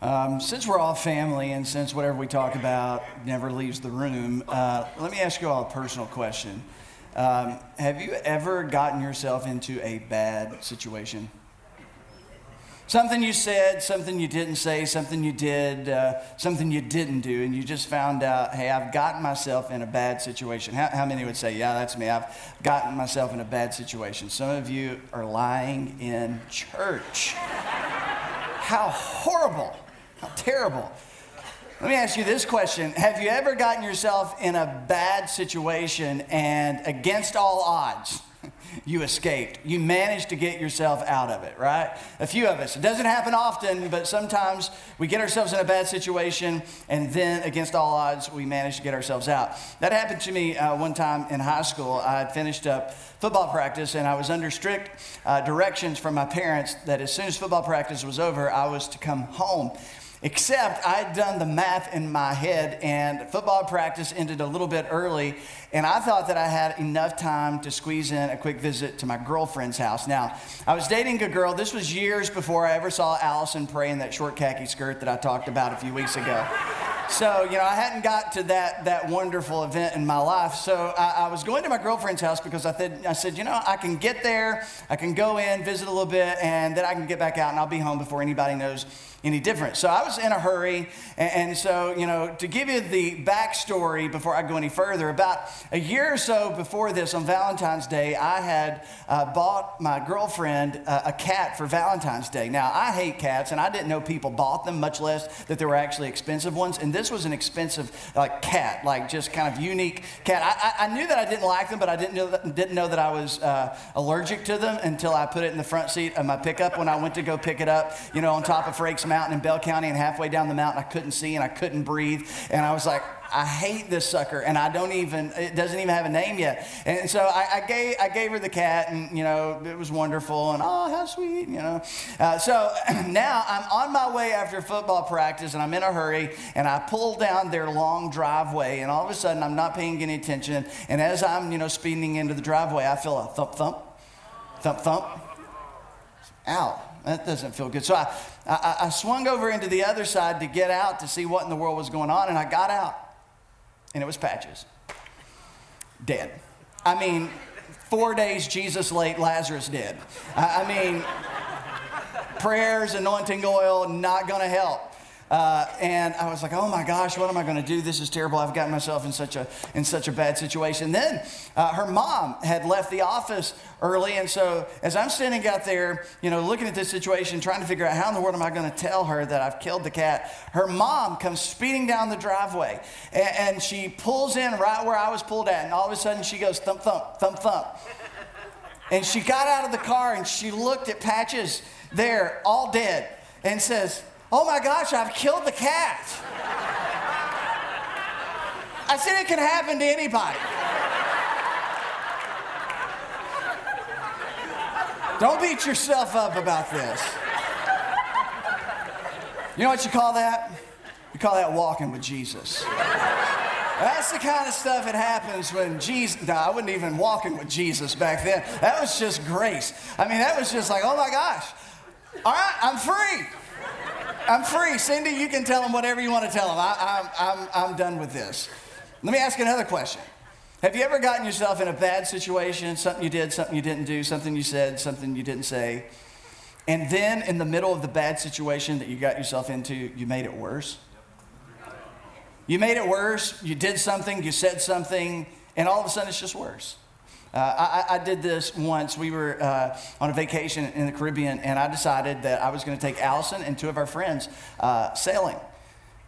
Um, since we're all family and since whatever we talk about never leaves the room, uh, let me ask you all a personal question. Um, have you ever gotten yourself into a bad situation? Something you said, something you didn't say, something you did, uh, something you didn't do, and you just found out, hey, I've gotten myself in a bad situation. How, how many would say, yeah, that's me? I've gotten myself in a bad situation. Some of you are lying in church. How horrible. Terrible. Let me ask you this question Have you ever gotten yourself in a bad situation and against all odds, you escaped? You managed to get yourself out of it, right? A few of us. It doesn't happen often, but sometimes we get ourselves in a bad situation and then against all odds, we manage to get ourselves out. That happened to me uh, one time in high school. I had finished up football practice and I was under strict uh, directions from my parents that as soon as football practice was over, I was to come home. Except I'd done the math in my head, and football practice ended a little bit early, and I thought that I had enough time to squeeze in a quick visit to my girlfriend's house. Now, I was dating a girl, this was years before I ever saw Allison pray in that short khaki skirt that I talked about a few weeks ago. So, you know, I hadn't got to that, that wonderful event in my life. So I, I was going to my girlfriend's house because I, th- I said, you know, I can get there, I can go in, visit a little bit, and then I can get back out and I'll be home before anybody knows any different. So I was in a hurry. And, so, you know, to give you the backstory before I go any further, about a year or so before this, on Valentine's Day, I had uh, bought my girlfriend uh, a cat for Valentine's Day. Now, I hate cats, and I didn't know people bought them, much less that they were actually expensive ones. And this was an expensive, like, cat, like just kind of unique cat. I, I, I knew that I didn't like them, but I didn't know that, didn't know that I was uh, allergic to them until I put it in the front seat of my pickup when I went to go pick it up, you know, on top of Frakes Mountain in Bell County, and halfway down the mountain, I couldn't see and I couldn't breathe. And I was like, I hate this sucker, and I don't even, it doesn't even have a name yet. And so I, I gave, I gave her the cat, and, you know, it was wonderful, and oh, how sweet, you know. Uh, so now I'm on my way after football practice, and I'm in a hurry, and I pull down their long driveway, and all of a sudden I'm not paying any attention, and as I'm, you know, speeding into the driveway, I feel a thump, thump, thump, thump. Ow, that doesn't feel good. So I, I, I swung over into the other side to get out to see what in the world was going on, and I got out, and it was Patches. Dead. I mean, four days Jesus late, Lazarus dead. I, I mean, prayers, anointing oil, not gonna help. Uh, and I was like, oh my gosh, what am I going to do? This is terrible. I've gotten myself in such a, in such a bad situation. Then uh, her mom had left the office early. And so as I'm standing out there, you know, looking at this situation, trying to figure out how in the world am I going to tell her that I've killed the cat, her mom comes speeding down the driveway and, and she pulls in right where I was pulled at. And all of a sudden she goes thump, thump, thump, thump. And she got out of the car and she looked at Patches there, all dead, and says, Oh my gosh, I've killed the cat. I said it can happen to anybody. Don't beat yourself up about this. You know what you call that? You call that walking with Jesus. That's the kind of stuff that happens when Jesus. No, I wasn't even walking with Jesus back then. That was just grace. I mean, that was just like, oh my gosh. All right, I'm free. I'm free. Cindy, you can tell them whatever you want to tell them. I, am I'm, I'm done with this. Let me ask you another question. Have you ever gotten yourself in a bad situation, something you did, something you didn't do, something you said, something you didn't say, and then in the middle of the bad situation that you got yourself into, you made it worse? You made it worse, you did something, you said something, and all of a sudden it's just worse. Uh, I, I, did this once. We were uh, on a vacation in the Caribbean, and I decided that I was going to take Allison and two of our friends uh, sailing.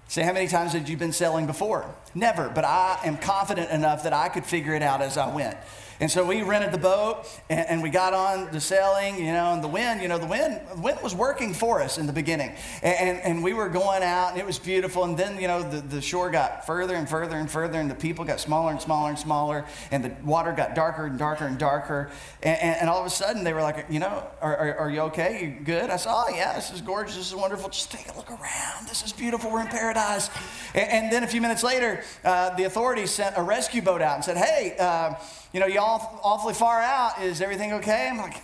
Say, how many times had you been sailing before? Never, but I am confident enough that I could figure it out as I went. And so we rented the boat and, and, we got on the sailing, you know, and the wind, you know, the wind, the wind was working for us in the beginning. And, and, and we were going out and it was beautiful. And then, you know, the, the shore got further and further and further and the people got smaller and smaller and smaller and the water got darker and darker and darker. And, and all of a sudden they were like, you know, are, are, are you okay? You good? I said, oh yeah, this is gorgeous. This is wonderful. Just take a look around. This is beautiful. We're in paradise. And, then a few minutes later, uh, the authorities sent a rescue boat out and said, hey, uh, you know, y'all awfully far out. Is everything okay? I'm like,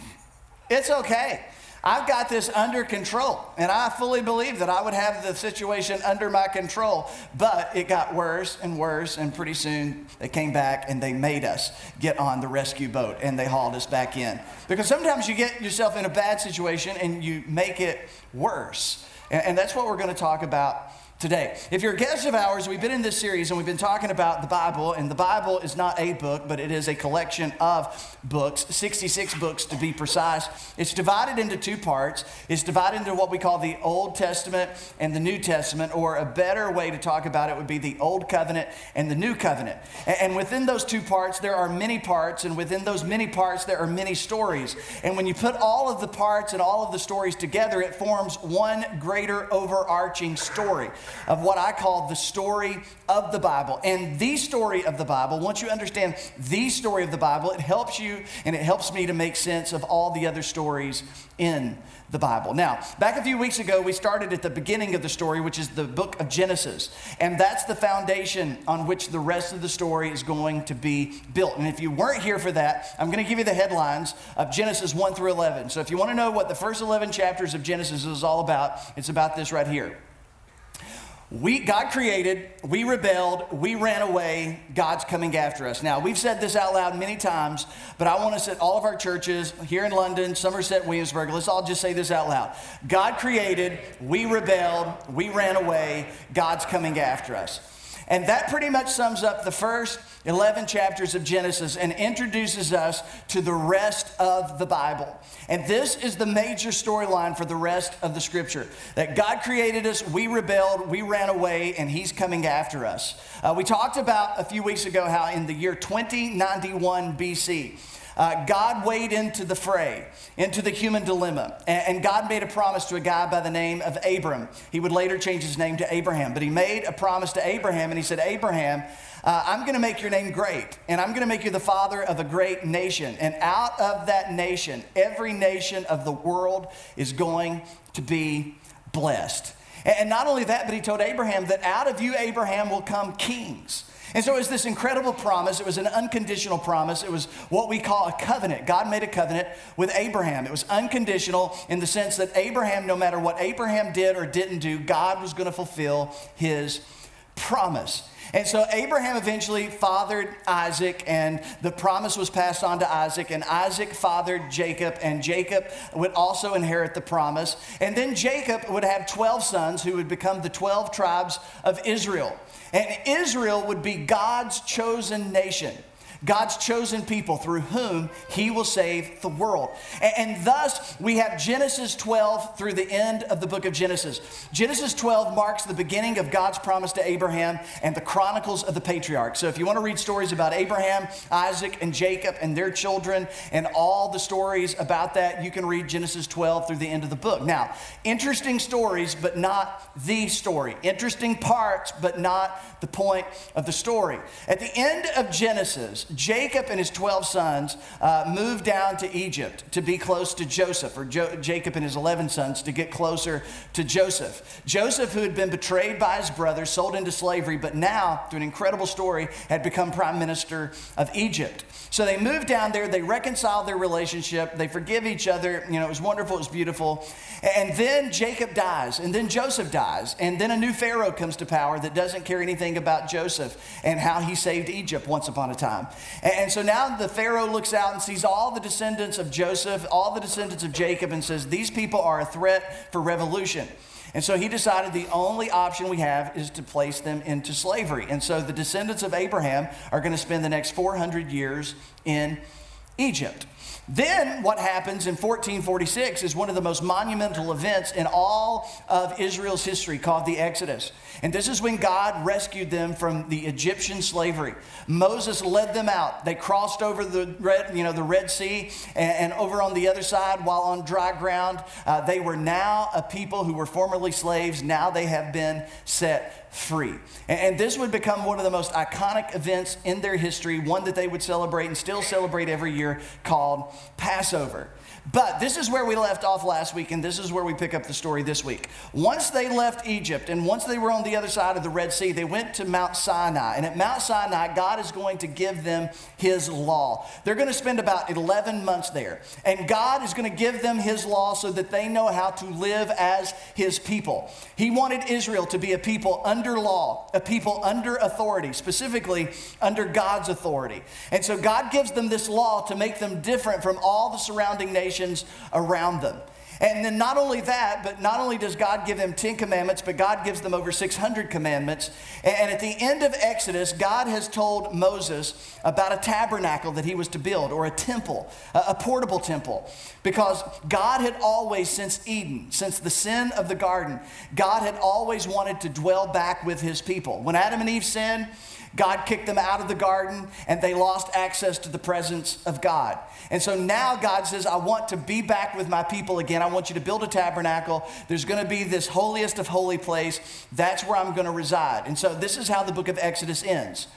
it's okay. I've got this under control. And I fully believe that I would have the situation under my control. But it got worse and worse. And pretty soon they came back and they made us get on the rescue boat and they hauled us back in. Because sometimes you get yourself in a bad situation and you make it worse. And, and that's what we're going to talk about today. If you're a guest of ours, we've been in this series and we've been talking about the Bible, and the Bible is not a book, but it is a collection of books, 66 books to be precise. It's divided into two parts. It's divided into what we call the Old Testament and the New Testament, or a better way to talk about it would be the Old Covenant and the New Covenant. And within those two parts, there are many parts, and within those many parts, there are many stories. And when you put all of the parts and all of the stories together, it forms one greater overarching story of what I call the story of the Bible. And the story of the Bible, once you understand the story of the Bible, it helps you and it helps me to make sense of all the other stories in the Bible. Now, back a few weeks ago, we started at the beginning of the story, which is the book of Genesis. And that's the foundation on which the rest of the story is going to be built. And if you weren't here for that, I'm going to give you the headlines of Genesis 1 through 11. So if you want to know what the first 11 chapters of Genesis is all about, it's about this right here. We, God created, we rebelled, we ran away, God's coming after us. Now, we've said this out loud many times, but I want to set all of our churches here in London, Somerset, Williamsburg, let's all just say this out loud. God created, we rebelled, we ran away, God's coming after us. And that pretty much sums up the first 11 chapters of Genesis and introduces us to the rest of the Bible. And this is the major storyline for the rest of the scripture that God created us, we rebelled, we ran away, and He's coming after us. Uh, we talked about a few weeks ago how in the year 2091 BC, uh, God weighed into the fray, into the human dilemma. And, and, God made a promise to a guy by the name of Abram. He would later change his name to Abraham, but he made a promise to Abraham and he said, Abraham, uh, I'm going to make your name great, and I'm going to make you the father of a great nation. And out of that nation, every nation of the world is going to be blessed. And not only that, but he told Abraham that out of you, Abraham, will come kings. And so it was this incredible promise. It was an unconditional promise. It was what we call a covenant. God made a covenant with Abraham. It was unconditional in the sense that Abraham, no matter what Abraham did or didn't do, God was going to fulfill his promise. And so Abraham eventually fathered Isaac, and the promise was passed on to Isaac, and Isaac fathered Jacob, and Jacob would also inherit the promise. And then Jacob would have 12 sons who would become the 12 tribes of Israel. And Israel would be God's chosen nation. God's chosen people through whom he will save the world. And, and, thus, we have Genesis 12 through the end of the book of Genesis. Genesis 12 marks the beginning of God's promise to Abraham and the chronicles of the patriarchs. So, if you want to read stories about Abraham, Isaac, and Jacob and their children and all the stories about that, you can read Genesis 12 through the end of the book. Now, interesting stories, but not the story. Interesting parts, but not the point of the story. At the end of Genesis, Jacob and his 12 sons uh, moved down to Egypt to be close to Joseph, or jo- Jacob and his 11 sons to get closer to Joseph. Joseph, who had been betrayed by his brothers, sold into slavery, but now, through an incredible story, had become prime minister of Egypt. So they moved down there, they reconciled their relationship, they forgive each other. You know, it was wonderful, it was beautiful. And then Jacob dies, and then Joseph dies, and then a new Pharaoh comes to power that doesn't care anything about Joseph and how he saved Egypt once upon a time. And so now the Pharaoh looks out and sees all the descendants of Joseph, all the descendants of Jacob, and says, These people are a threat for revolution. And so he decided the only option we have is to place them into slavery. And so the descendants of Abraham are going to spend the next 400 years in Egypt. Then, what happens in 1446 is one of the most monumental events in all of Israel's history called the Exodus. And this is when God rescued them from the Egyptian slavery. Moses led them out. They crossed over the Red, you know, the Red Sea and, and over on the other side while on dry ground. Uh, they were now a people who were formerly slaves. Now they have been set free. And, this would become one of the most iconic events in their history, one that they would celebrate and still celebrate every year called Passover. But this is where we left off last week, and this is where we pick up the story this week. Once they left Egypt, and once they were on the other side of the Red Sea, they went to Mount Sinai. And at Mount Sinai, God is going to give them His law. They're going to spend about 11 months there. And God is going to give them His law so that they know how to live as His people. He wanted Israel to be a people under law, a people under authority, specifically under God's authority. And so God gives them this law to make them different from all the surrounding nations around them. And then not only that, but not only does God give them 10 commandments, but God gives them over 600 commandments. And at the end of Exodus, God has told Moses about a tabernacle that he was to build, or a temple, a portable temple. Because God had always, since Eden, since the sin of the garden, God had always wanted to dwell back with his people. When Adam and Eve sinned, God kicked them out of the garden and they lost access to the presence of God. And so now God says, I want to be back with my people again. I want you to build a tabernacle. There's going to be this holiest of holy place. That's where I'm going to reside. And so this is how the book of Exodus ends.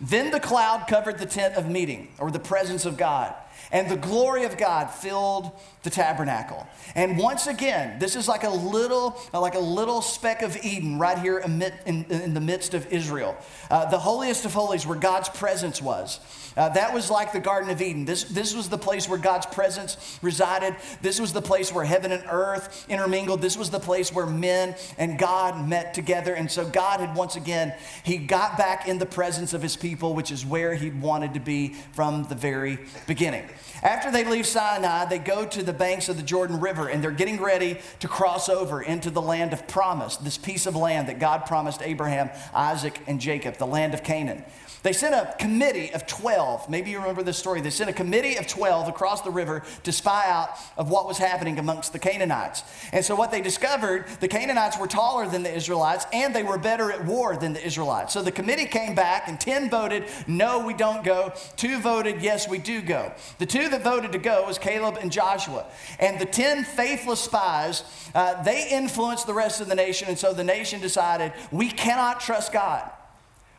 Then the cloud covered the tent of meeting, or the presence of God and the glory of God filled the tabernacle. And once again, this is like a little, like a little speck of Eden right here in, in the midst of Israel. Uh, the holiest of holies, where God's presence was. Uh, that was like the Garden of Eden. This, this was the place where God's presence resided. This was the place where heaven and earth intermingled. This was the place where men and God met together. And so God had once again, he got back in the presence of his people, which is where he wanted to be from the very beginning. After they leave Sinai, they go to the banks of the Jordan River and they're getting ready to cross over into the land of promise, this piece of land that God promised Abraham, Isaac, and Jacob, the land of Canaan. They sent a committee of 12. Maybe you remember this story. They sent a committee of 12 across the river to spy out of what was happening amongst the Canaanites. And so what they discovered, the Canaanites were taller than the Israelites and they were better at war than the Israelites. So the committee came back and 10 voted, no, we don't go. Two voted, yes, we do go. The two that voted to go was Caleb and Joshua. And the 10 faithless spies, uh, they influenced the rest of the nation. And so the nation decided, we cannot trust God.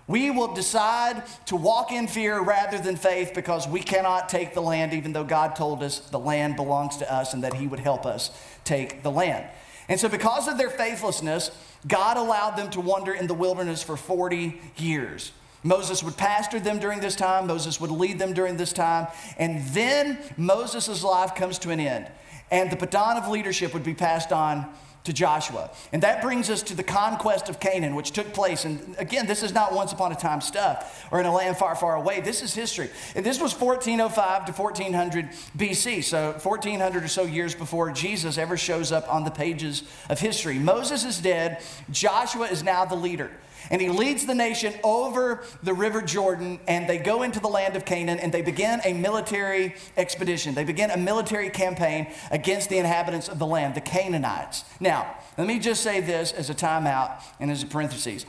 We will decide to walk in fear rather than faith because we cannot take the land, even though God told us the land belongs to us and that He would help us take the land. And so, because of their faithlessness, God allowed them to wander in the wilderness for 40 years. Moses would pastor them during this time, Moses would lead them during this time, and then Moses' life comes to an end. And the baton of leadership would be passed on to Joshua. And that brings us to the conquest of Canaan, which took place. And again, this is not once upon a time stuff or in a land far, far away. This is history. And this was 1405 to 1400 BC. So 1400 or so years before Jesus ever shows up on the pages of history. Moses is dead. Joshua is now the leader. And he leads the nation over the river Jordan, and they go into the land of Canaan and they begin a military expedition. They begin a military campaign against the inhabitants of the land, the Canaanites. Now, let me just say this as a timeout and as a parenthesis.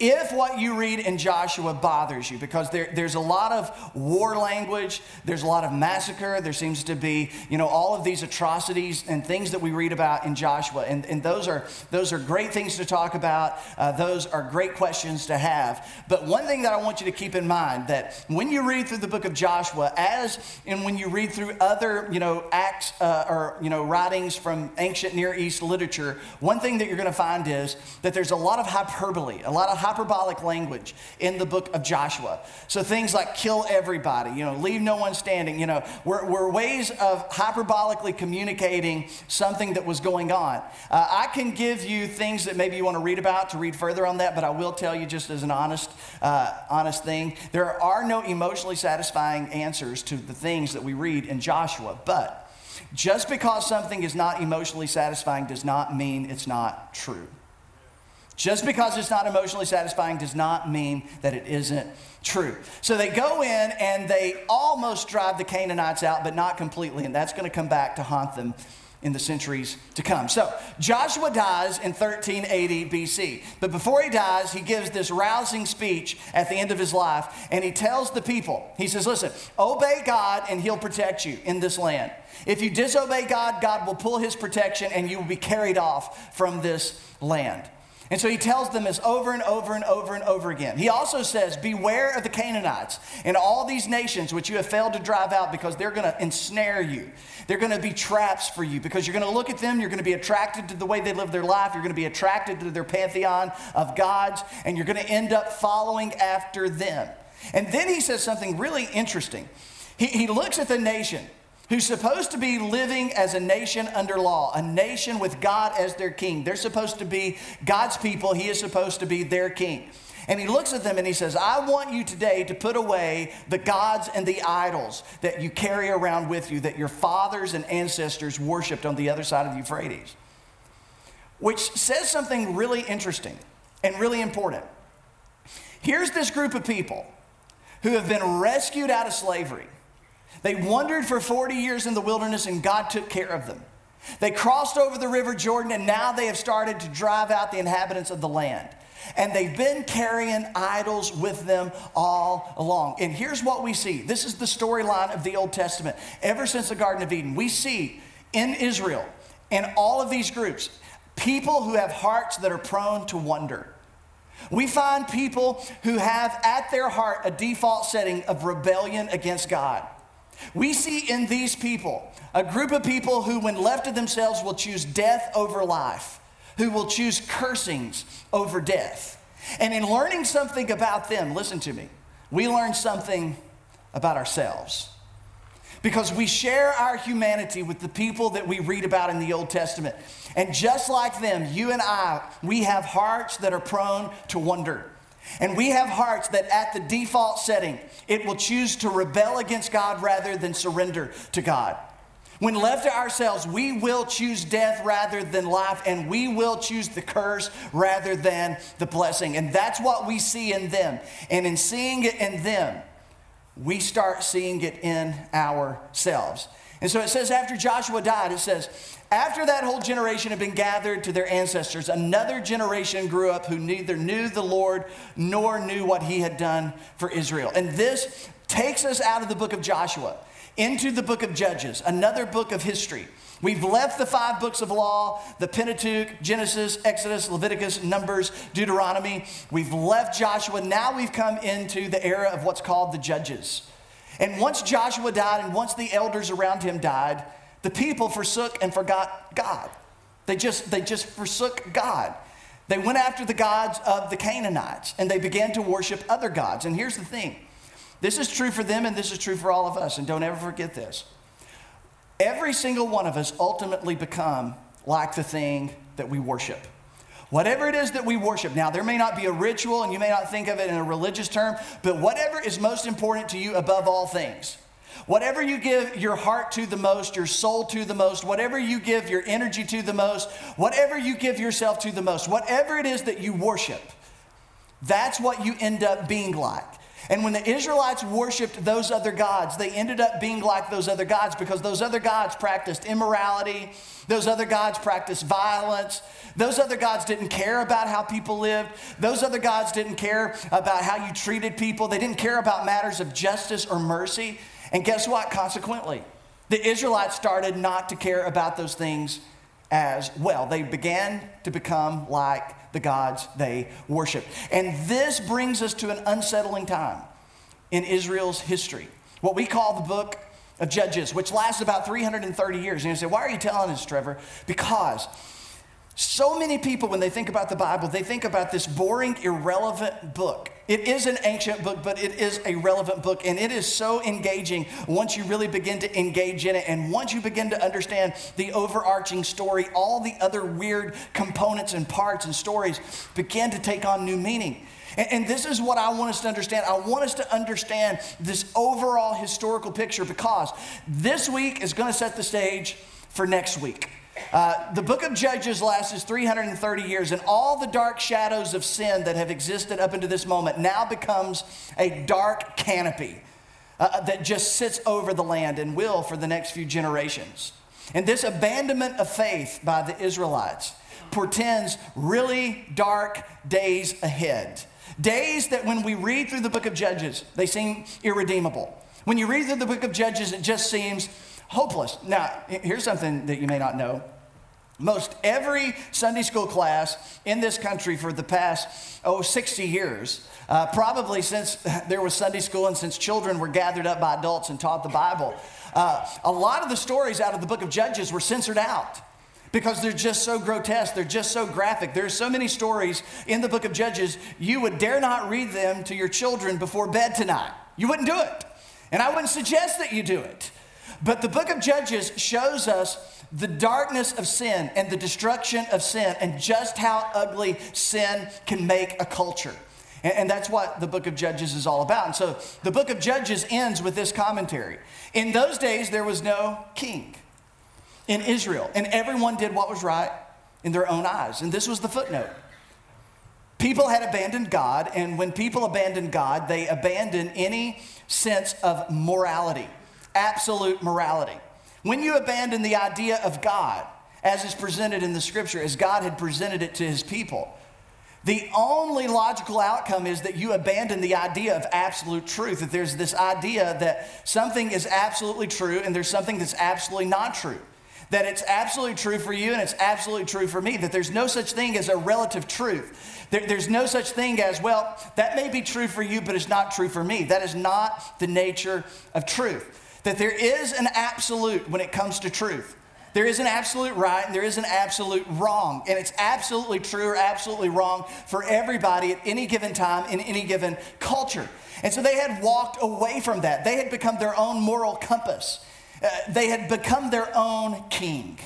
If what you read in Joshua bothers you, because there, there's a lot of war language, there's a lot of massacre, there seems to be, you know, all of these atrocities and things that we read about in Joshua. And, and those, are, those are great things to talk about. Uh, those are great questions to have. But one thing that I want you to keep in mind that when you read through the book of Joshua, as and when you read through other, you know, acts uh, or, you know, writings from ancient Near East literature, one thing that you're going to find is that there's a lot of hyperbole, a lot of hyperbolic language in the book of Joshua. So things like kill everybody, you know, leave no one standing, you know, were, were ways of hyperbolically communicating something that was going on. Uh, I can give you things that maybe you want to read about to read further on that, but I will tell you just as an honest, uh, honest thing, there are no emotionally satisfying answers to the things that we read in Joshua, but just because something is not emotionally satisfying does not mean it's not true. Just because it's not emotionally satisfying does not mean that it isn't true. So they go in and they almost drive the Canaanites out, but not completely. And that's going to come back to haunt them in the centuries to come. So Joshua dies in 1380 BC. But before he dies, he gives this rousing speech at the end of his life. And he tells the people, he says, Listen, obey God and he'll protect you in this land. If you disobey God, God will pull his protection and you will be carried off from this land. And so he tells them this over and over and over and over again. He also says, Beware of the Canaanites and all these nations which you have failed to drive out because they're going to ensnare you. They're going to be traps for you because you're going to look at them, you're going to be attracted to the way they live their life, you're going to be attracted to their pantheon of gods, and you're going to end up following after them. And then he says something really interesting. He, he looks at the nation who's supposed to be living as a nation under law, a nation with God as their king. They're supposed to be God's people, He is supposed to be their king. And he looks at them and he says, I want you today to put away the gods and the idols that you carry around with you, that your fathers and ancestors worshiped on the other side of the Euphrates. Which says something really interesting and really important. Here's this group of people who have been rescued out of slavery they wandered for 40 years in the wilderness and God took care of them. They crossed over the river Jordan and now they have started to drive out the inhabitants of the land. And they've been carrying idols with them all along. And here's what we see this is the storyline of the Old Testament. Ever since the Garden of Eden, we see in Israel and all of these groups people who have hearts that are prone to wonder. We find people who have at their heart a default setting of rebellion against God. We see in these people a group of people who, when left to themselves, will choose death over life, who will choose cursings over death. And in learning something about them, listen to me, we learn something about ourselves. Because we share our humanity with the people that we read about in the Old Testament. And just like them, you and I, we have hearts that are prone to wonder. And we have hearts that at the default setting, it will choose to rebel against God rather than surrender to God. When left to ourselves, we will choose death rather than life, and we will choose the curse rather than the blessing. And that's what we see in them. And in seeing it in them, we start seeing it in ourselves. And so it says, after Joshua died, it says, after that whole generation had been gathered to their ancestors, another generation grew up who neither knew the Lord nor knew what he had done for Israel. And this takes us out of the book of Joshua into the book of Judges, another book of history. We've left the five books of law, the Pentateuch, Genesis, Exodus, Leviticus, Numbers, Deuteronomy. We've left Joshua. Now we've come into the era of what's called the Judges. And once Joshua died and once the elders around him died, the people forsook and forgot God. They just, they just forsook God. They went after the gods of the Canaanites and they began to worship other gods. And here's the thing this is true for them and this is true for all of us. And don't ever forget this. Every single one of us ultimately become like the thing that we worship. Whatever it is that we worship. Now, there may not be a ritual and you may not think of it in a religious term, but whatever is most important to you above all things. Whatever you give your heart to the most, your soul to the most, whatever you give your energy to the most, whatever you give yourself to the most, whatever it is that you worship, that's what you end up being like. And when the Israelites worshiped those other gods, they ended up being like those other gods because those other gods practiced immorality, those other gods practiced violence, those other gods didn't care about how people lived, those other gods didn't care about how you treated people, they didn't care about matters of justice or mercy. And guess what? Consequently, the Israelites started not to care about those things as well. They began to become like the gods they worshiped. And this brings us to an unsettling time in Israel's history, what we call the book of Judges, which lasts about 330 years. And you say, why are you telling us, Trevor? Because so many people, when they think about the Bible, they think about this boring, irrelevant book. It is an ancient book, but it is a relevant book, and it is so engaging once you really begin to engage in it. And once you begin to understand the overarching story, all the other weird components and parts and stories begin to take on new meaning. And, this is what I want us to understand. I want us to understand this overall historical picture because this week is going to set the stage for next week. Uh, the book of Judges lasts 330 years, and all the dark shadows of sin that have existed up until this moment now becomes a dark canopy uh, that just sits over the land and will for the next few generations. And this abandonment of faith by the Israelites portends really dark days ahead. Days that when we read through the book of Judges, they seem irredeemable. When you read through the book of Judges, it just seems hopeless. Now, here's something that you may not know Most every Sunday school class in this country for the past, oh, 60 years, uh, probably since there was Sunday school and since children were gathered up by adults and taught the Bible, uh, a lot of the stories out of the book of Judges were censored out because they're just so grotesque, they're just so graphic. There's so many stories in the book of Judges, you would dare not read them to your children before bed tonight. You wouldn't do it. And I wouldn't suggest that you do it. But the book of Judges shows us the darkness of sin and the destruction of sin and just how ugly sin can make a culture. And, that's what the book of Judges is all about. And so the book of Judges ends with this commentary. In those days, there was no king in Israel, and everyone did what was right in their own eyes. And this was the footnote. People had abandoned God, and when people abandoned God, they abandoned any sense of morality, absolute morality. When you abandon the idea of God, as is presented in the scripture, as God had presented it to his people, the only logical outcome is that you abandon the idea of absolute truth, that there's this idea that something is absolutely true and there's something that's absolutely not true. That it's absolutely true for you and it's absolutely true for me, that there's no such thing as a relative truth. There, there's no such thing as, well, that may be true for you, but it's not true for me. That is not the nature of truth that there is an absolute when it comes to truth. There is an absolute right and there is an absolute wrong. And it's absolutely true or absolutely wrong for everybody at any given time in any given culture. And so they had walked away from that. They had become their own moral compass, uh, they had become their own king.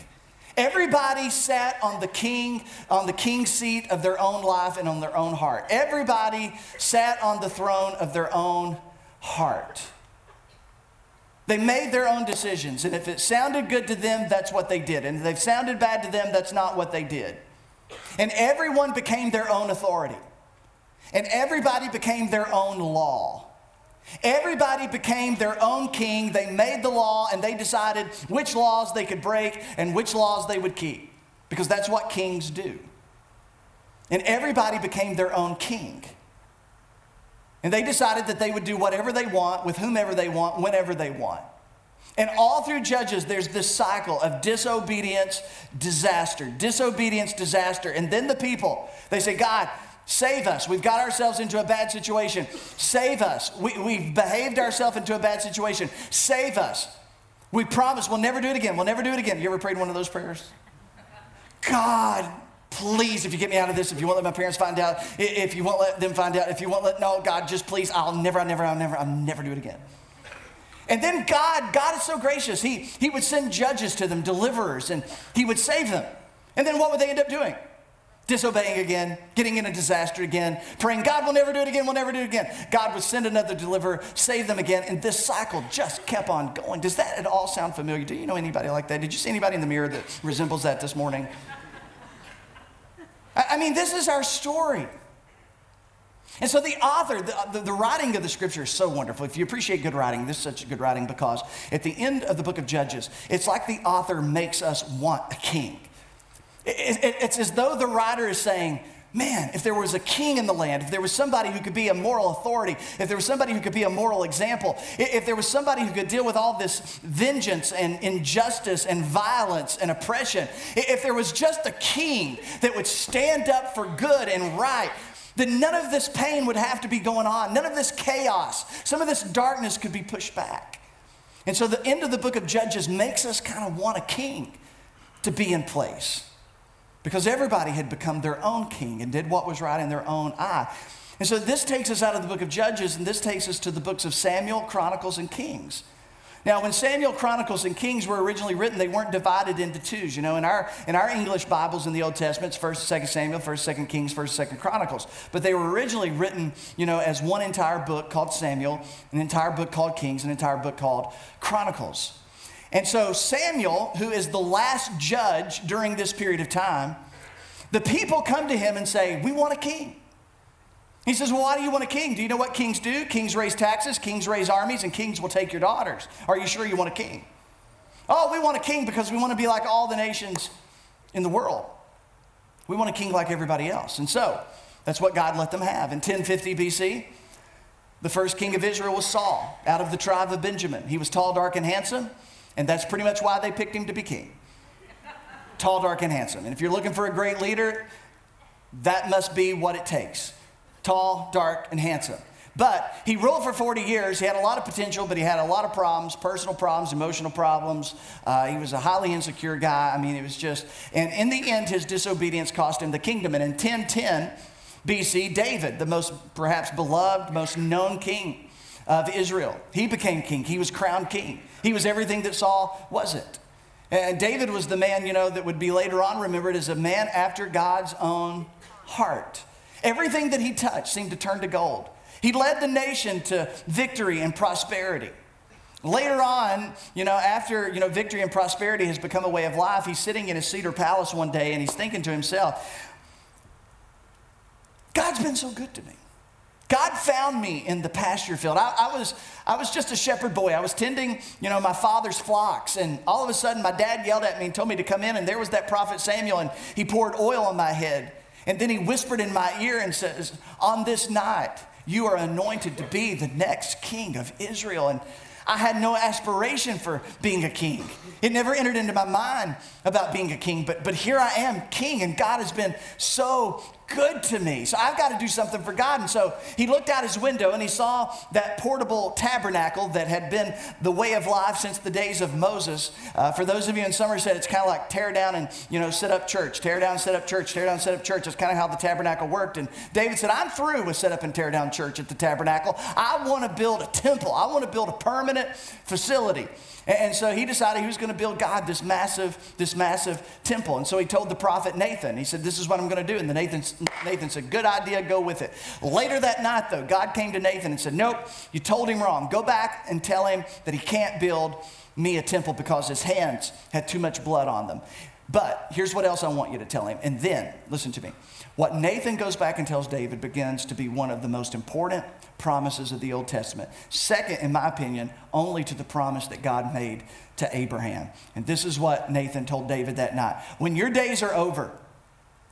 Everybody sat on the king, on the king seat of their own life and on their own heart. Everybody sat on the throne of their own heart. They made their own decisions, and if it sounded good to them, that's what they did. And if they sounded bad to them, that's not what they did. And everyone became their own authority, and everybody became their own law. Everybody became their own king. They made the law and they decided which laws they could break and which laws they would keep, because that's what kings do. And everybody became their own king. And they decided that they would do whatever they want with whomever they want, whenever they want. And all through Judges, there's this cycle of disobedience, disaster, disobedience, disaster. And then the people, they say, God, save us. We've got ourselves into a bad situation. Save us. We, we've behaved ourselves into a bad situation. Save us. We promise we'll never do it again. We'll never do it again. You ever prayed one of those prayers? God, please, if you get me out of this, if you won't let my parents find out, if you won't let them find out, if you won't let, no, God, just please, I'll never, I'll never, I'll never, I'll never do it again. And then God, God is so gracious. He, he would send judges to them, deliverers, and he would save them. And then what would they end up doing? Disobeying again, getting in a disaster again, praying, God will never do it again, we'll never do it again. God would send another deliverer, save them again, and this cycle just kept on going. Does that at all sound familiar? Do you know anybody like that? Did you see anybody in the mirror that resembles that this morning? I mean, this is our story. And so the author, the, the, the, writing of the scripture is so wonderful. If you appreciate good writing, this is such good writing because at the end of the book of Judges, it's like the author makes us want a king. It, it, it's as though the writer is saying, Man, if there was a king in the land, if there was somebody who could be a moral authority, if there was somebody who could be a moral example, if there was somebody who could deal with all this vengeance and injustice and violence and oppression, if there was just a king that would stand up for good and right, then none of this pain would have to be going on. None of this chaos, some of this darkness could be pushed back. And so the end of the book of Judges makes us kind of want a king to be in place because everybody had become their own king and did what was right in their own eye. And so this takes us out of the book of Judges and this takes us to the books of Samuel, Chronicles, and Kings. Now, when Samuel, Chronicles, and Kings were originally written, they weren't divided into twos. You know, in our, in our English Bibles in the Old Testament, it's 1st and 2nd Samuel, 1st, 2nd Kings, 1st, 2nd Chronicles. But they were originally written, you know, as one entire book called Samuel, an entire book called Kings, an entire book called Chronicles. And so Samuel, who is the last judge during this period of time, the people come to him and say, We want a king. He says, Well, why do you want a king? Do you know what kings do? Kings raise taxes, kings raise armies, and kings will take your daughters. Are you sure you want a king? Oh, we want a king because we want to be like all the nations in the world. We want a king like everybody else. And so, that's what God let them have. In 1050 BC, the first king of Israel was Saul, out of the tribe of Benjamin. He was tall, dark, and handsome. And that's pretty much why they picked him to be king. Tall, dark, and handsome. And if you're looking for a great leader, that must be what it takes. Tall, dark, and handsome. But he ruled for 40 years. He had a lot of potential, but he had a lot of problems personal problems, emotional problems. Uh, he was a highly insecure guy. I mean, it was just, and in the end, his disobedience cost him the kingdom. And in 1010 BC, David, the most perhaps beloved, most known king of Israel, he became king. He was crowned king. He was everything that Saul wasn't. And David was the man, you know, that would be later on remembered as a man after God's own heart. Everything that he touched seemed to turn to gold. He led the nation to victory and prosperity. Later on, you know, after, you know, victory and prosperity has become a way of life, he's sitting in his cedar palace one day and he's thinking to himself, God's been so good to me. God found me in the pasture field. I, I, was, I was just a shepherd boy. I was tending, you know, my father's flocks. And all of a sudden, my dad yelled at me and told me to come in. And there was that prophet Samuel, and he poured oil on my head. And then he whispered in my ear and says, On this night, you are anointed to be the next king of Israel. And I had no aspiration for being a king. It never entered into my mind about being a king, but, but here I am, king, and God has been so good to me. So I've got to do something for God. And so he looked out his window and he saw that portable tabernacle that had been the way of life since the days of Moses. Uh, for those of you in Somerset, it's kind of like tear down and, you know, set up church, tear down, set up church, tear down, set up church. That's kind of how the tabernacle worked. And David said, I'm through with set up and tear down church at the tabernacle. I want to build a temple. I want to build a permanent facility. And so he decided he was going to build God this massive, this massive temple. And so he told the prophet Nathan, he said, This is what I'm going to do. And the Nathan, Nathan said, Good idea, go with it. Later that night, though, God came to Nathan and said, Nope, you told him wrong. Go back and tell him that he can't build me a temple because his hands had too much blood on them. But here's what else I want you to tell him. And then, listen to me. What Nathan goes back and tells David begins to be one of the most important promises of the Old Testament. Second, in my opinion, only to the promise that God made to Abraham. And this is what Nathan told David that night. When your days are over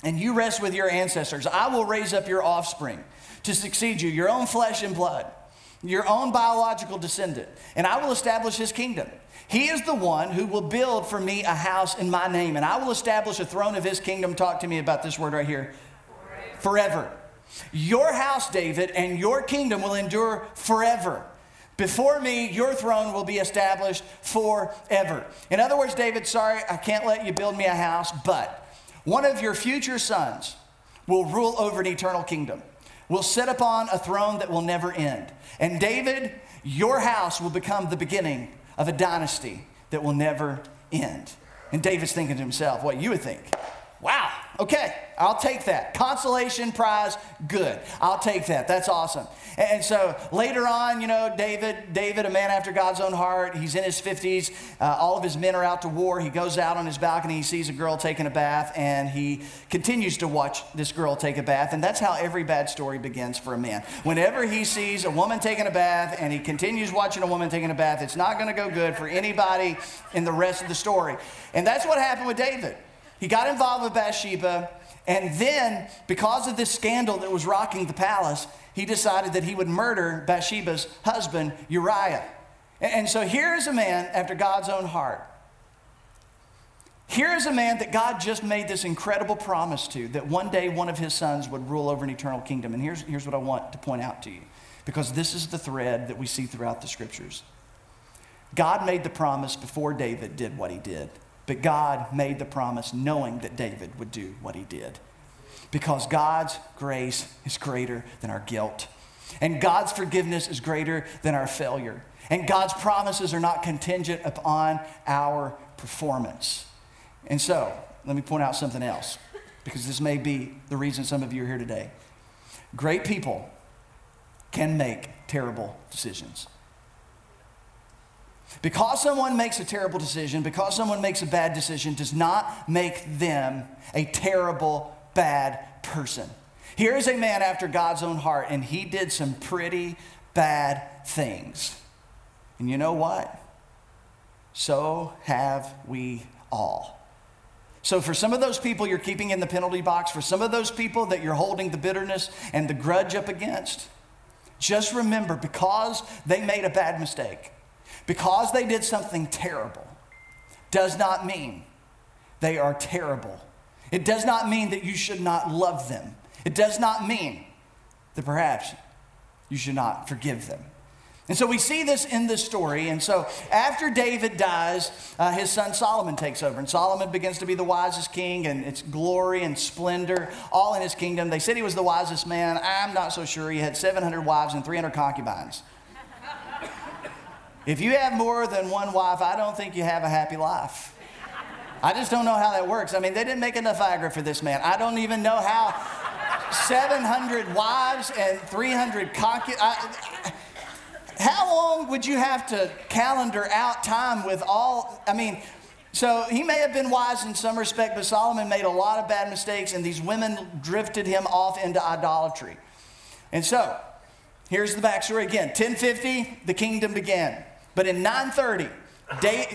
and you rest with your ancestors, I will raise up your offspring to succeed you, your own flesh and blood, your own biological descendant, and I will establish his kingdom. He is the one who will build for me a house in my name, and I will establish a throne of his kingdom. Talk to me about this word right here forever. Your house, David, and your kingdom will endure forever. Before me, your throne will be established forever. In other words, David, sorry, I can't let you build me a house, but one of your future sons will rule over an eternal kingdom, will sit upon a throne that will never end. And David, your house will become the beginning of a dynasty that will never end. And David's thinking to himself, what you would think. Wow, okay, I'll take that. Consolation prize, good. I'll take that. That's awesome. And so later on, you know, David, David, a man after God's own heart, he's in his 50s. Uh, all of his men are out to war. He goes out on his balcony, he sees a girl taking a bath, and he continues to watch this girl take a bath. And that's how every bad story begins for a man. Whenever he sees a woman taking a bath and he continues watching a woman taking a bath, it's not going to go good for anybody in the rest of the story. And that's what happened with David. He got involved with Bathsheba, and then, because of this scandal that was rocking the palace, he decided that he would murder Bathsheba's husband, Uriah. And so here is a man after God's own heart. Here is a man that God just made this incredible promise to that one day one of his sons would rule over an eternal kingdom. And here's, here's what I want to point out to you because this is the thread that we see throughout the scriptures. God made the promise before David did what he did. But God made the promise knowing that David would do what he did. Because God's grace is greater than our guilt. And God's forgiveness is greater than our failure. And God's promises are not contingent upon our performance. And so, let me point out something else, because this may be the reason some of you are here today. Great people can make terrible decisions. Because someone makes a terrible decision, because someone makes a bad decision, does not make them a terrible, bad person. Here is a man after God's own heart, and he did some pretty bad things. And you know what? So have we all. So, for some of those people you're keeping in the penalty box, for some of those people that you're holding the bitterness and the grudge up against, just remember because they made a bad mistake, because they did something terrible does not mean They are terrible. It does not mean that you should not love them. It does not mean that perhaps you should not forgive them. And so we see this in this story. And so after David dies, uh, his son Solomon takes over. And Solomon begins to be the wisest king, and it's glory and splendor all in his kingdom. They said he was the wisest man. I'm not so sure. He had 700 wives and 300 concubines. If you have more than one wife, I don't think you have a happy life. I just don't know how that works. I mean, they didn't make enough Viagra for this man. I don't even know how 700 wives and 300 concubines. How long would you have to calendar out time with all? I mean, so he may have been wise in some respect, but Solomon made a lot of bad mistakes, and these women drifted him off into idolatry. And so, here's the backstory again 1050, the kingdom began. But in 930,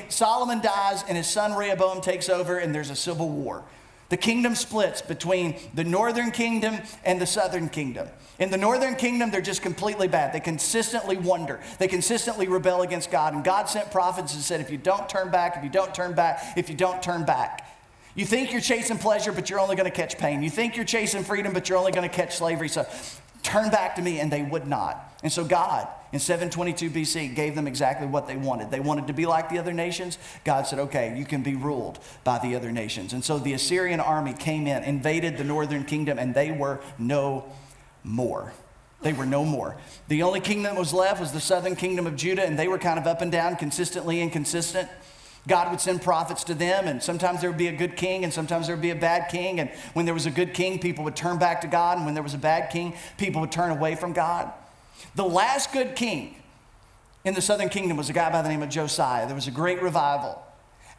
Solomon dies, and his son Rehoboam takes over, and there's a civil war. The kingdom splits between the northern kingdom and the southern kingdom. In the northern kingdom, they're just completely bad. They consistently wander. They consistently rebel against God. And God sent prophets and said, if you don't turn back, if you don't turn back, if you don't turn back, you think you're chasing pleasure, but you're only going to catch pain. You think you're chasing freedom, but you're only going to catch slavery. So turn back to me. And they would not. And so God, in 722 BC, gave them exactly what they wanted. They wanted to be like the other nations. God said, okay, you can be ruled by the other nations. And so the Assyrian army came in, invaded the northern kingdom, and they were no more. They were no more. The only kingdom that was left was the southern kingdom of Judah, and they were kind of up and down, consistently inconsistent. God would send prophets to them, and sometimes there would be a good king, and sometimes there would be a bad king. And when there was a good king, people would turn back to God, and when there was a bad king, people would turn away from God. The last good king in the southern kingdom was a guy by the name of Josiah. There was a great revival.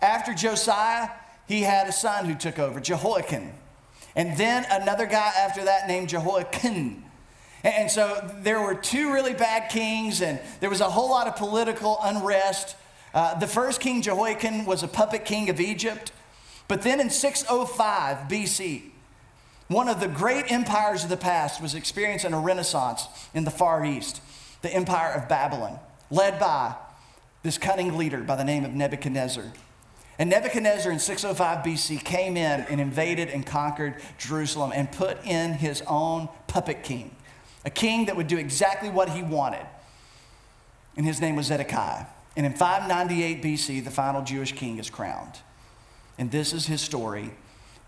After Josiah, he had a son who took over, Jehoiakim. And then another guy after that named Jehoiachin. And so there were two really bad kings, and there was a whole lot of political unrest. Uh, the first king, Jehoiakim, was a puppet king of Egypt. But then in 605 BC, one of the great empires of the past was experiencing a renaissance in the Far East, the empire of Babylon, led by this cunning leader by the name of Nebuchadnezzar. And Nebuchadnezzar in 605 BC came in and invaded and conquered Jerusalem and put in his own puppet king, a king that would do exactly what he wanted. And his name was Zedekiah. And in 598 BC, the final Jewish king is crowned. And this is his story.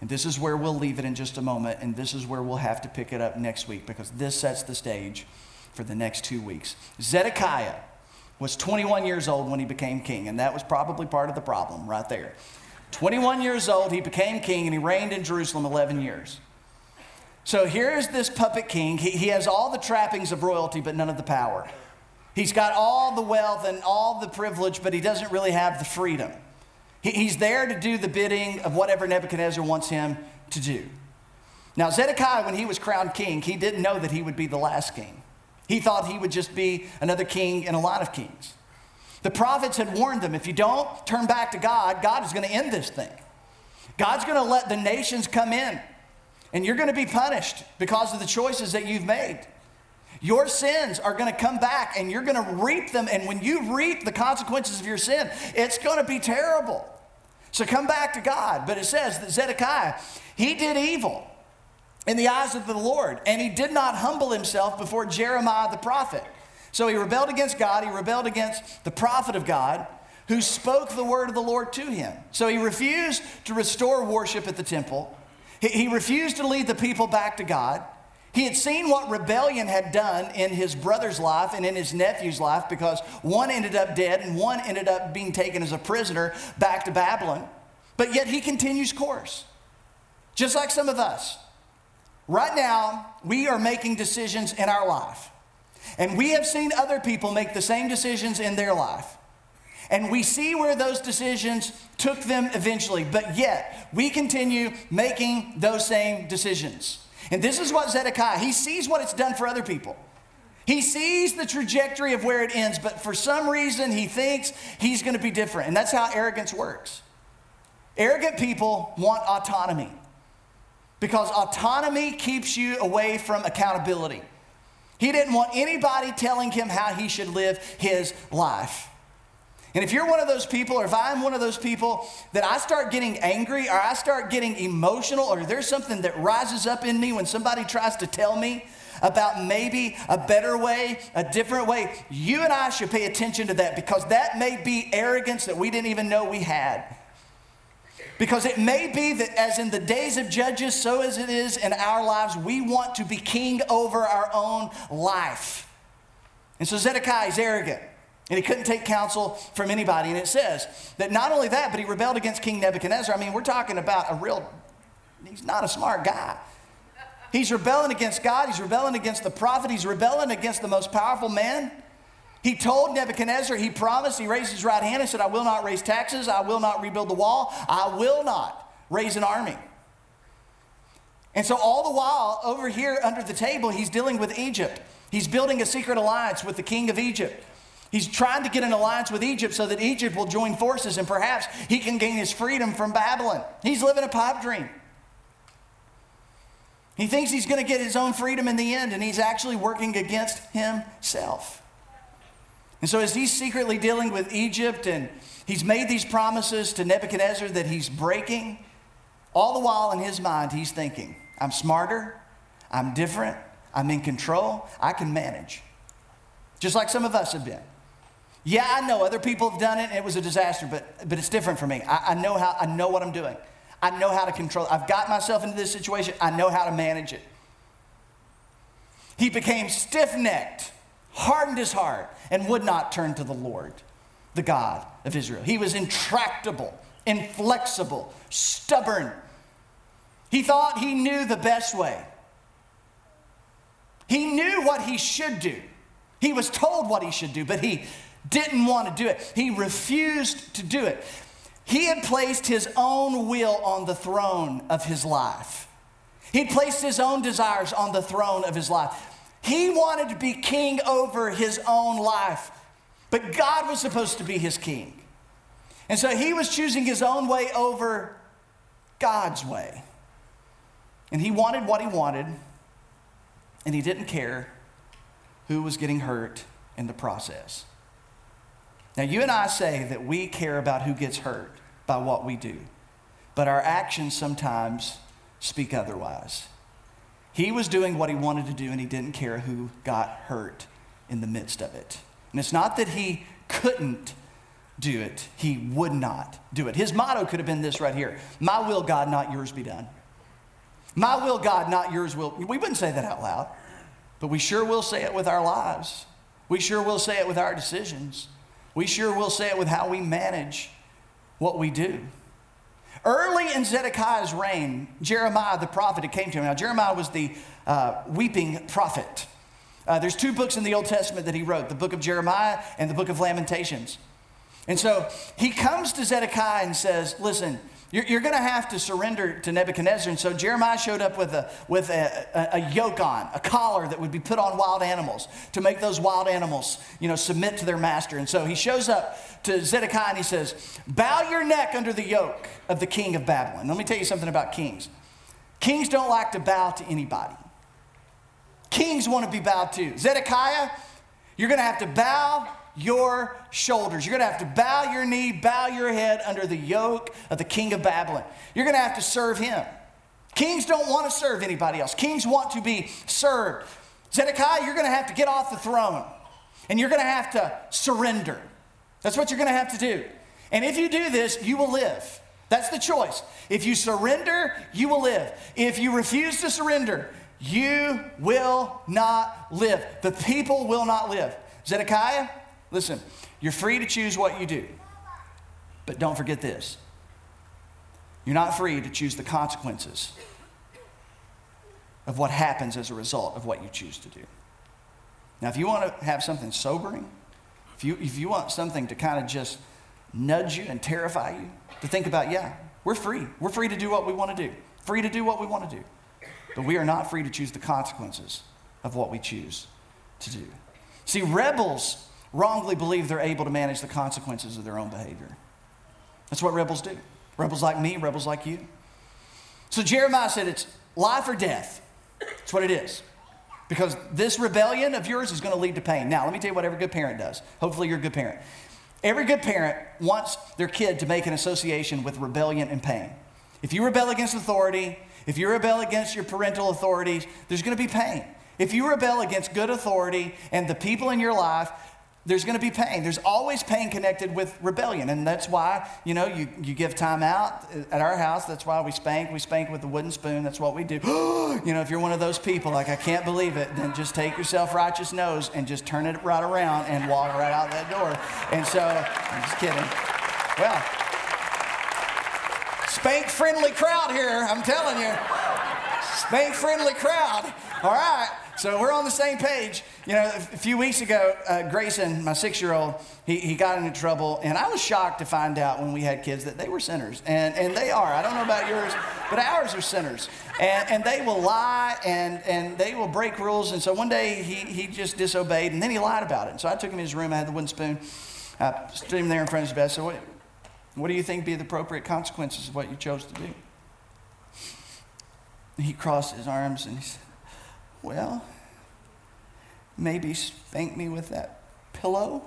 And this is where we'll leave it in just a moment. And this is where we'll have to pick it up next week because this sets the stage for the next two weeks. Zedekiah was 21 years old when he became king, and that was probably part of the problem right there. 21 years old, he became king, and he reigned in Jerusalem 11 years. So here's this puppet king. He, he has all the trappings of royalty, but none of the power. He's got all the wealth and all the privilege, but he doesn't really have the freedom. He, he's there to do the bidding of whatever Nebuchadnezzar wants him to do. Now, Zedekiah, when he was crowned king, he didn't know that he would be the last king. He thought he would just be another king in a lot of kings. The prophets had warned them if you don't turn back to God, God is going to end this thing. God's going to let the nations come in, and you're going to be punished because of the choices that you've made. Your sins are going to come back, and you're going to reap them. And when you reap the consequences of your sin, it's going to be terrible. So come back to God. But it says that Zedekiah, he did evil in the eyes of the Lord, and he did not humble himself before Jeremiah the prophet. So he rebelled against God, he rebelled against the prophet of God who spoke the word of the Lord to him. So he refused to restore worship at the temple, he, he refused to lead the people back to God. He had seen what rebellion had done in his brother's life and in his nephew's life because one ended up dead and one ended up being taken as a prisoner back to Babylon. But yet he continues course, just like some of us. Right now, we are making decisions in our life. And we have seen other people make the same decisions in their life. And we see where those decisions took them eventually, but yet we continue making those same decisions. And this is what Zedekiah, he sees what it's done for other people. He sees the trajectory of where it ends, but for some reason he thinks he's going to be different. And that's how arrogance works. Arrogant people want autonomy because autonomy keeps you away from accountability. He didn't want anybody telling him how he should live his life. And if you're one of those people, or if I'm one of those people, that I start getting angry or I start getting emotional, or there's something that rises up in me when somebody tries to tell me about maybe a better way, a different way, you and I should pay attention to that because that may be arrogance that we didn't even know we had. Because it may be that, as in the days of Judges, so as it is in our lives, we want to be king over our own life. And so Zedekiah is arrogant. And he couldn't take counsel from anybody. And it says that not only that, but he rebelled against King Nebuchadnezzar. I mean, we're talking about a real, he's not a smart guy. He's rebelling against God. He's rebelling against the prophet. He's rebelling against the most powerful man. He told Nebuchadnezzar, he promised, he raised his right hand and said, I will not raise taxes. I will not rebuild the wall. I will not raise an army. And so, all the while, over here under the table, he's dealing with Egypt. He's building a secret alliance with the king of Egypt. He's trying to get an alliance with Egypt so that Egypt will join forces and perhaps he can gain his freedom from Babylon. He's living a pipe dream. He thinks he's going to get his own freedom in the end, and he's actually working against himself. And so, as he's secretly dealing with Egypt and he's made these promises to Nebuchadnezzar that he's breaking, all the while in his mind, he's thinking, I'm smarter, I'm different, I'm in control, I can manage. Just like some of us have been. Yeah, I know other people have done it and it was a disaster, but, but it's different for me. I, I know how, I know what I'm doing. I know how to control it. I've got myself into this situation. I know how to manage it. He became stiff necked, hardened his heart, and would not turn to the Lord, the God of Israel. He was intractable, inflexible, stubborn. He thought he knew the best way. He knew what he should do. He was told what he should do, but he didn't want to do it. He refused to do it. He had placed his own will on the throne of his life. He placed his own desires on the throne of his life. He wanted to be king over his own life, but God was supposed to be his king. And so he was choosing his own way over God's way. And he wanted what he wanted, and he didn't care who was getting hurt in the process. Now, you and I say that we care about who gets hurt by what we do, but our actions sometimes speak otherwise. He was doing what he wanted to do, and he didn't care who got hurt in the midst of it. And it's not that he couldn't do it, he would not do it. His motto could have been this right here My will, God, not yours be done. My will, God, not yours will. We wouldn't say that out loud, but we sure will say it with our lives. We sure will say it with our decisions. We sure will say it with how we manage what we do. Early in Zedekiah's reign, Jeremiah the prophet came to him. Now, Jeremiah was the uh, weeping prophet. Uh, there's two books in the Old Testament that he wrote the book of Jeremiah and the book of Lamentations. And so he comes to Zedekiah and says, Listen, you're, you're going to have to surrender to Nebuchadnezzar. And so Jeremiah showed up with, a, with a, a, a, yoke on, a collar that would be put on wild animals to make those wild animals, you know, submit to their master. And so he shows up to Zedekiah and he says, Bow your neck under the yoke of the king of Babylon. Let me tell you something about kings. Kings don't like to bow to anybody. Kings want to be bowed to. Zedekiah, you're going to have to bow your shoulders. You're going to have to bow your knee, bow your head under the yoke of the king of Babylon. You're going to have to serve him. Kings don't want to serve anybody else, kings want to be served. Zedekiah, you're going to have to get off the throne and you're going to have to surrender. That's what you're going to have to do. And if you do this, you will live. That's the choice. If you surrender, you will live. If you refuse to surrender, you will not live. The people will not live. Zedekiah, Listen, you're free to choose what you do, but don't forget this. You're not free to choose the consequences of what happens as a result of what you choose to do. Now, if you want to have something sobering, if you, if you want something to kind of just nudge you and terrify you, to think about, yeah, we're free. We're free to do what we want to do, free to do what we want to do. But we are not free to choose the consequences of what we choose to do. See, rebels wrongly believe they're able to manage the consequences of their own behavior. That's what rebels do. Rebels like me, rebels like you. So Jeremiah said it's life or death. That's what it is. Because this rebellion of yours is going to lead to pain. Now, let me tell you what every good parent does. Hopefully, you're a good parent. Every good parent wants their kid to make an association with rebellion and pain. If you rebel against authority, if you rebel against your parental authorities, there's going to be pain. If you rebel against good authority and the people in your life, there's going to be pain. There's always pain connected with rebellion. And that's why, you know, you, you give time out at our house. That's why we spank. We spank with a wooden spoon. That's what we do. you know, if you're one of those people, like, I can't believe it, then just take your self righteous nose and just turn it right around and walk right out that door. And so, I'm just kidding. Well, spank friendly crowd here, I'm telling you. Spank friendly crowd. All right. So we're on the same page. You know, a few weeks ago, uh, Grayson, my six year old, he, he got into trouble. And I was shocked to find out when we had kids that they were sinners. And, and they are. I don't know about yours, but ours are sinners. And, and they will lie and, and they will break rules. And so one day he, he just disobeyed and then he lied about it. And so I took him in his room. I had the wooden spoon. I stood him there in front of his bed. So, what, what do you think be the appropriate consequences of what you chose to do? He crossed his arms and he said, well, maybe spank me with that pillow.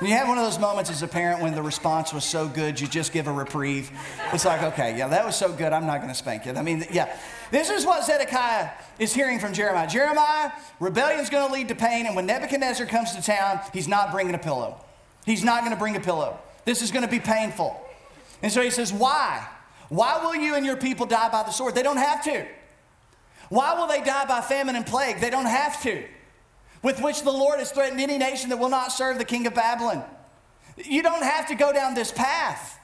you have one of those moments as a parent when the response was so good, you just give a reprieve. It's like, okay, yeah, that was so good, I'm not going to spank you. I mean, yeah. This is what Zedekiah is hearing from Jeremiah. Jeremiah, rebellion's going to lead to pain, and when Nebuchadnezzar comes to town, he's not bringing a pillow. He's not going to bring a pillow. This is going to be painful. And so he says, Why? Why will you and your people die by the sword? They don't have to. Why will they die by famine and plague? They don't have to. With which the Lord has threatened any nation that will not serve the king of Babylon. You don't have to go down this path.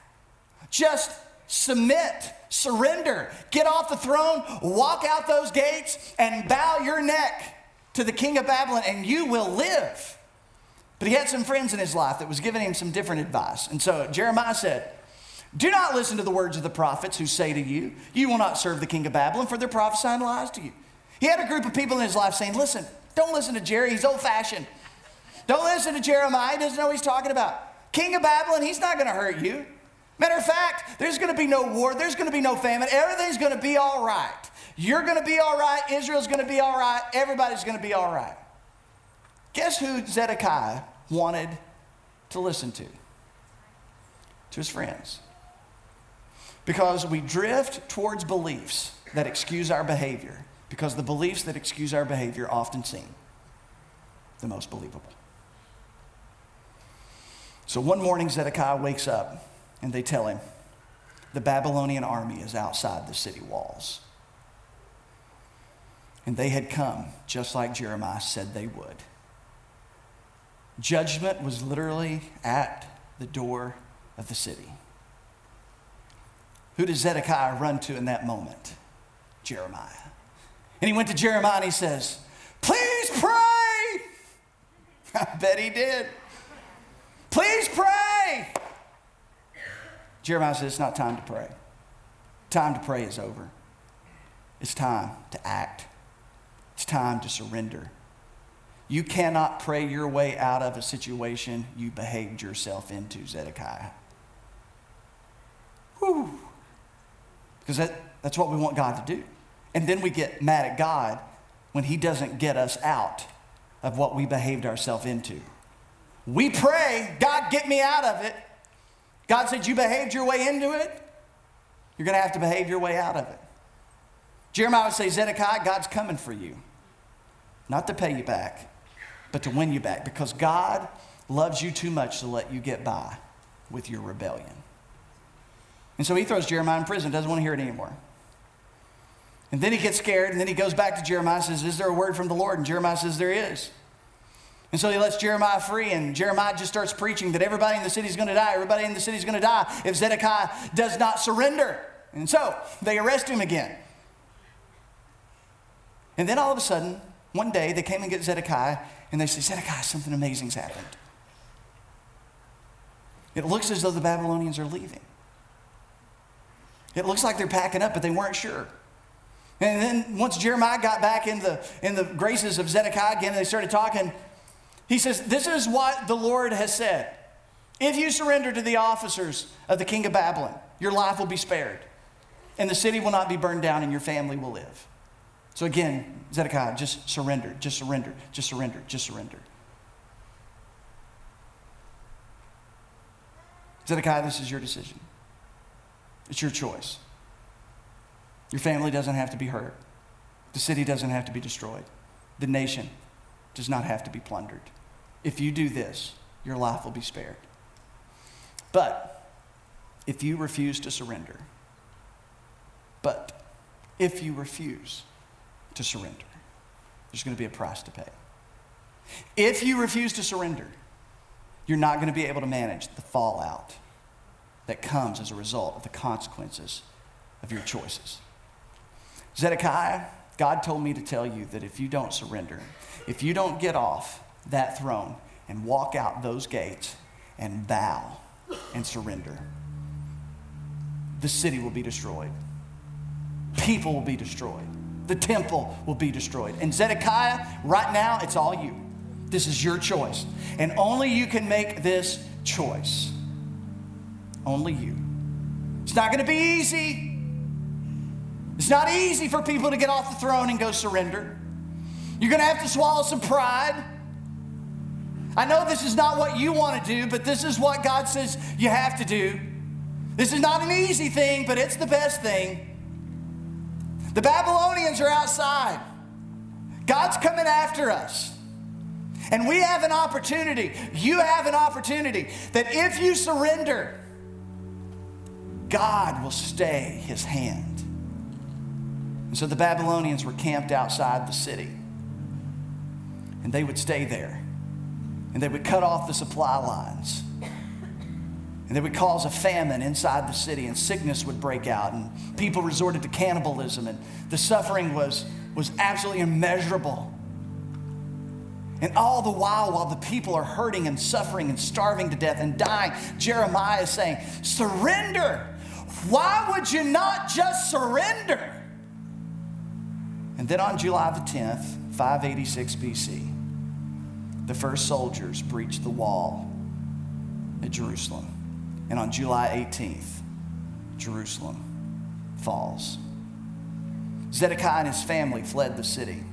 Just submit, surrender, get off the throne, walk out those gates, and bow your neck to the king of Babylon, and you will live. But he had some friends in his life that was giving him some different advice. And so Jeremiah said, do not listen to the words of the prophets who say to you, You will not serve the king of Babylon, for they're prophesying lies to you. He had a group of people in his life saying, Listen, don't listen to Jerry, he's old fashioned. Don't listen to Jeremiah, he doesn't know what he's talking about. King of Babylon, he's not going to hurt you. Matter of fact, there's going to be no war, there's going to be no famine, everything's going to be all right. You're going to be all right, Israel's going to be all right, everybody's going to be all right. Guess who Zedekiah wanted to listen to? To his friends because we drift towards beliefs that excuse our behavior because the beliefs that excuse our behavior often seem the most believable. So one morning, Zedekiah wakes up and they tell him the Babylonian army is outside the city walls. And they had come just like Jeremiah said they would. Judgment was literally at the door of the city. Who does Zedekiah run to in that moment? Jeremiah. And he went to Jeremiah and he says, Please pray. I bet he did. Please pray. Jeremiah says, It's not time to pray. Time to pray is over. It's time to act. It's time to surrender. You cannot pray your way out of a situation you behaved yourself into, Zedekiah. Whew. Because that, that's what we want God to do. And then we get mad at God when He doesn't get us out of what we behaved ourselves into. We pray, God, get me out of it. God said, You behaved your way into it. You're going to have to behave your way out of it. Jeremiah would say, Zedekiah, God's coming for you. Not to pay you back, but to win you back because God loves you too much to let you get by with your rebellion. And so he throws Jeremiah in prison, doesn't want to hear it anymore. And then he gets scared, and then he goes back to Jeremiah and says, Is there a word from the Lord? And Jeremiah says, There is. And so he lets Jeremiah free, and Jeremiah just starts preaching that everybody in the city is going to die. Everybody in the city is going to die if Zedekiah does not surrender. And so they arrest him again. And then all of a sudden, one day, they came and get Zedekiah, and they say, Zedekiah, something amazing's happened. It looks as though the Babylonians are leaving. It looks like they're packing up, but they weren't sure. And then once Jeremiah got back in the, in the graces of Zedekiah again, they started talking, he says, This is what the Lord has said. If you surrender to the officers of the king of Babylon, your life will be spared, and the city will not be burned down, and your family will live. So again, Zedekiah, just surrender, just surrender, just surrender, just surrender. Zedekiah, this is your decision. It's your choice. Your family doesn't have to be hurt. The city doesn't have to be destroyed. The nation does not have to be plundered. If you do this, your life will be spared. But if you refuse to surrender, but if you refuse to surrender, there's going to be a price to pay. If you refuse to surrender, you're not going to be able to manage the fallout that comes as a result of the consequences of your choices. Zedekiah, God told me to tell you that if you don't surrender, if you don't get off that throne and walk out those gates and bow and surrender, the city will be destroyed. People will be destroyed. The temple will be destroyed. And Zedekiah, right now, it's all you. This is your choice. And only you can make this choice. Only you. It's not going to be easy. It's not easy for people to get off the throne and go surrender. You're going to have to swallow some pride. I know this is not what you want to do, but this is what God says you have to do. This is not an easy thing, but it's the best thing. The Babylonians are outside. God's coming after us. And we have an opportunity. You have an opportunity that if you surrender, God will stay his hand. And so the Babylonians were camped outside the city. And they would stay there. And they would cut off the supply lines. And they would cause a famine inside the city, and sickness would break out, and people resorted to cannibalism, and the suffering was, was absolutely immeasurable. And all the while, while the people are hurting and suffering and starving to death and dying, Jeremiah is saying, Surrender. Why would you not just surrender? And then on July the 10th, 586 BC, the first soldiers breached the wall at Jerusalem. And on July 18th, Jerusalem falls. Zedekiah and his family fled the city,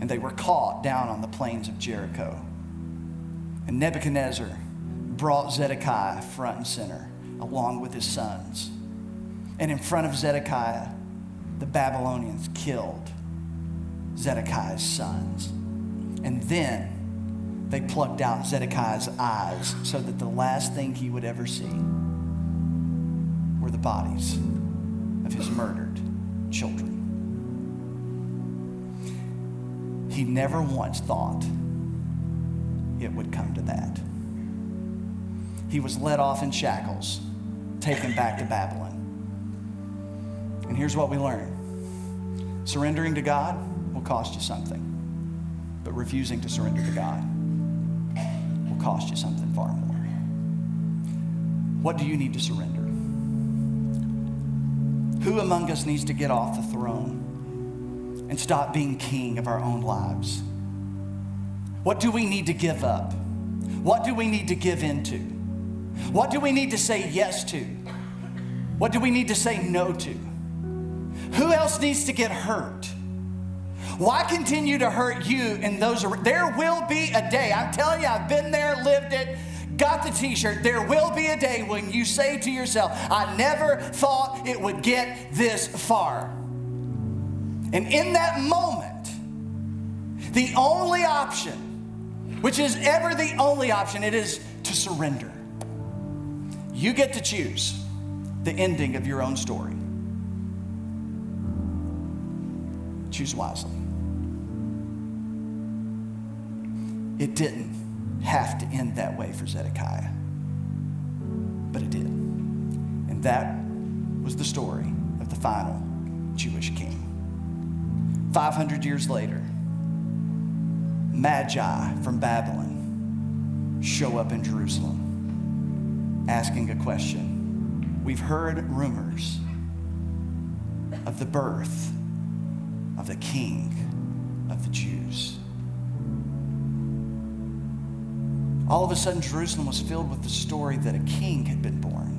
and they were caught down on the plains of Jericho. And Nebuchadnezzar brought Zedekiah front and center, along with his sons. And in front of Zedekiah, the Babylonians killed Zedekiah's sons. And then they plucked out Zedekiah's eyes so that the last thing he would ever see were the bodies of his murdered children. He never once thought it would come to that. He was let off in shackles, taken back to Babylon. And here's what we learn surrendering to God will cost you something, but refusing to surrender to God will cost you something far more. What do you need to surrender? Who among us needs to get off the throne and stop being king of our own lives? What do we need to give up? What do we need to give into? What do we need to say yes to? What do we need to say no to? Who else needs to get hurt? Why continue to hurt you and those around? There will be a day, I'm telling you, I've been there, lived it, got the t shirt. There will be a day when you say to yourself, I never thought it would get this far. And in that moment, the only option, which is ever the only option, it is to surrender. You get to choose the ending of your own story. Choose wisely. It didn't have to end that way for Zedekiah, but it did. And that was the story of the final Jewish king. 500 years later, Magi from Babylon show up in Jerusalem asking a question. We've heard rumors of the birth of the king of the Jews. All of a sudden, Jerusalem was filled with the story that a king had been born.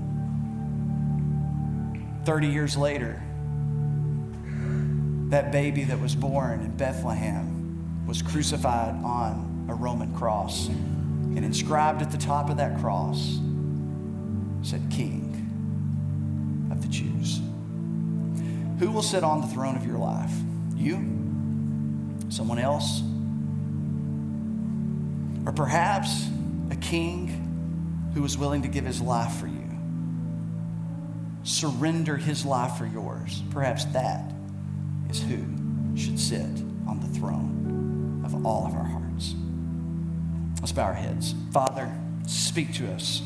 30 years later, that baby that was born in Bethlehem was crucified on a Roman cross. And inscribed at the top of that cross said, King of the Jews. Who will sit on the throne of your life? You? Someone else? Or perhaps a king who is willing to give his life for you? Surrender his life for yours. Perhaps that is who should sit on the throne of all of our hearts. Let's bow our heads. Father, speak to us.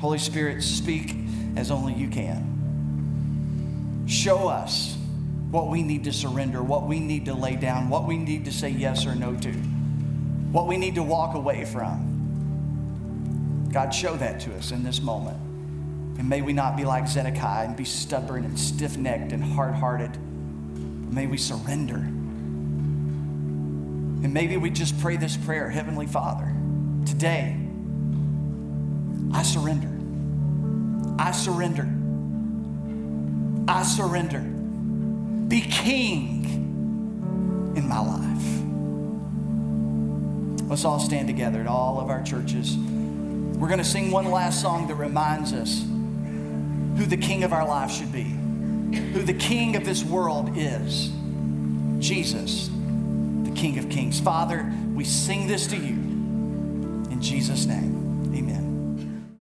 Holy Spirit, speak as only you can. Show us what we need to surrender, what we need to lay down, what we need to say yes or no to, what we need to walk away from. God, show that to us in this moment. And may we not be like Zedekiah and be stubborn and stiff necked and hard hearted. May we surrender. And maybe we just pray this prayer Heavenly Father, today, I surrender. I surrender. I surrender. Be king in my life. Let's all stand together at all of our churches. We're going to sing one last song that reminds us who the king of our life should be, who the king of this world is Jesus, the King of Kings. Father, we sing this to you in Jesus' name. Amen.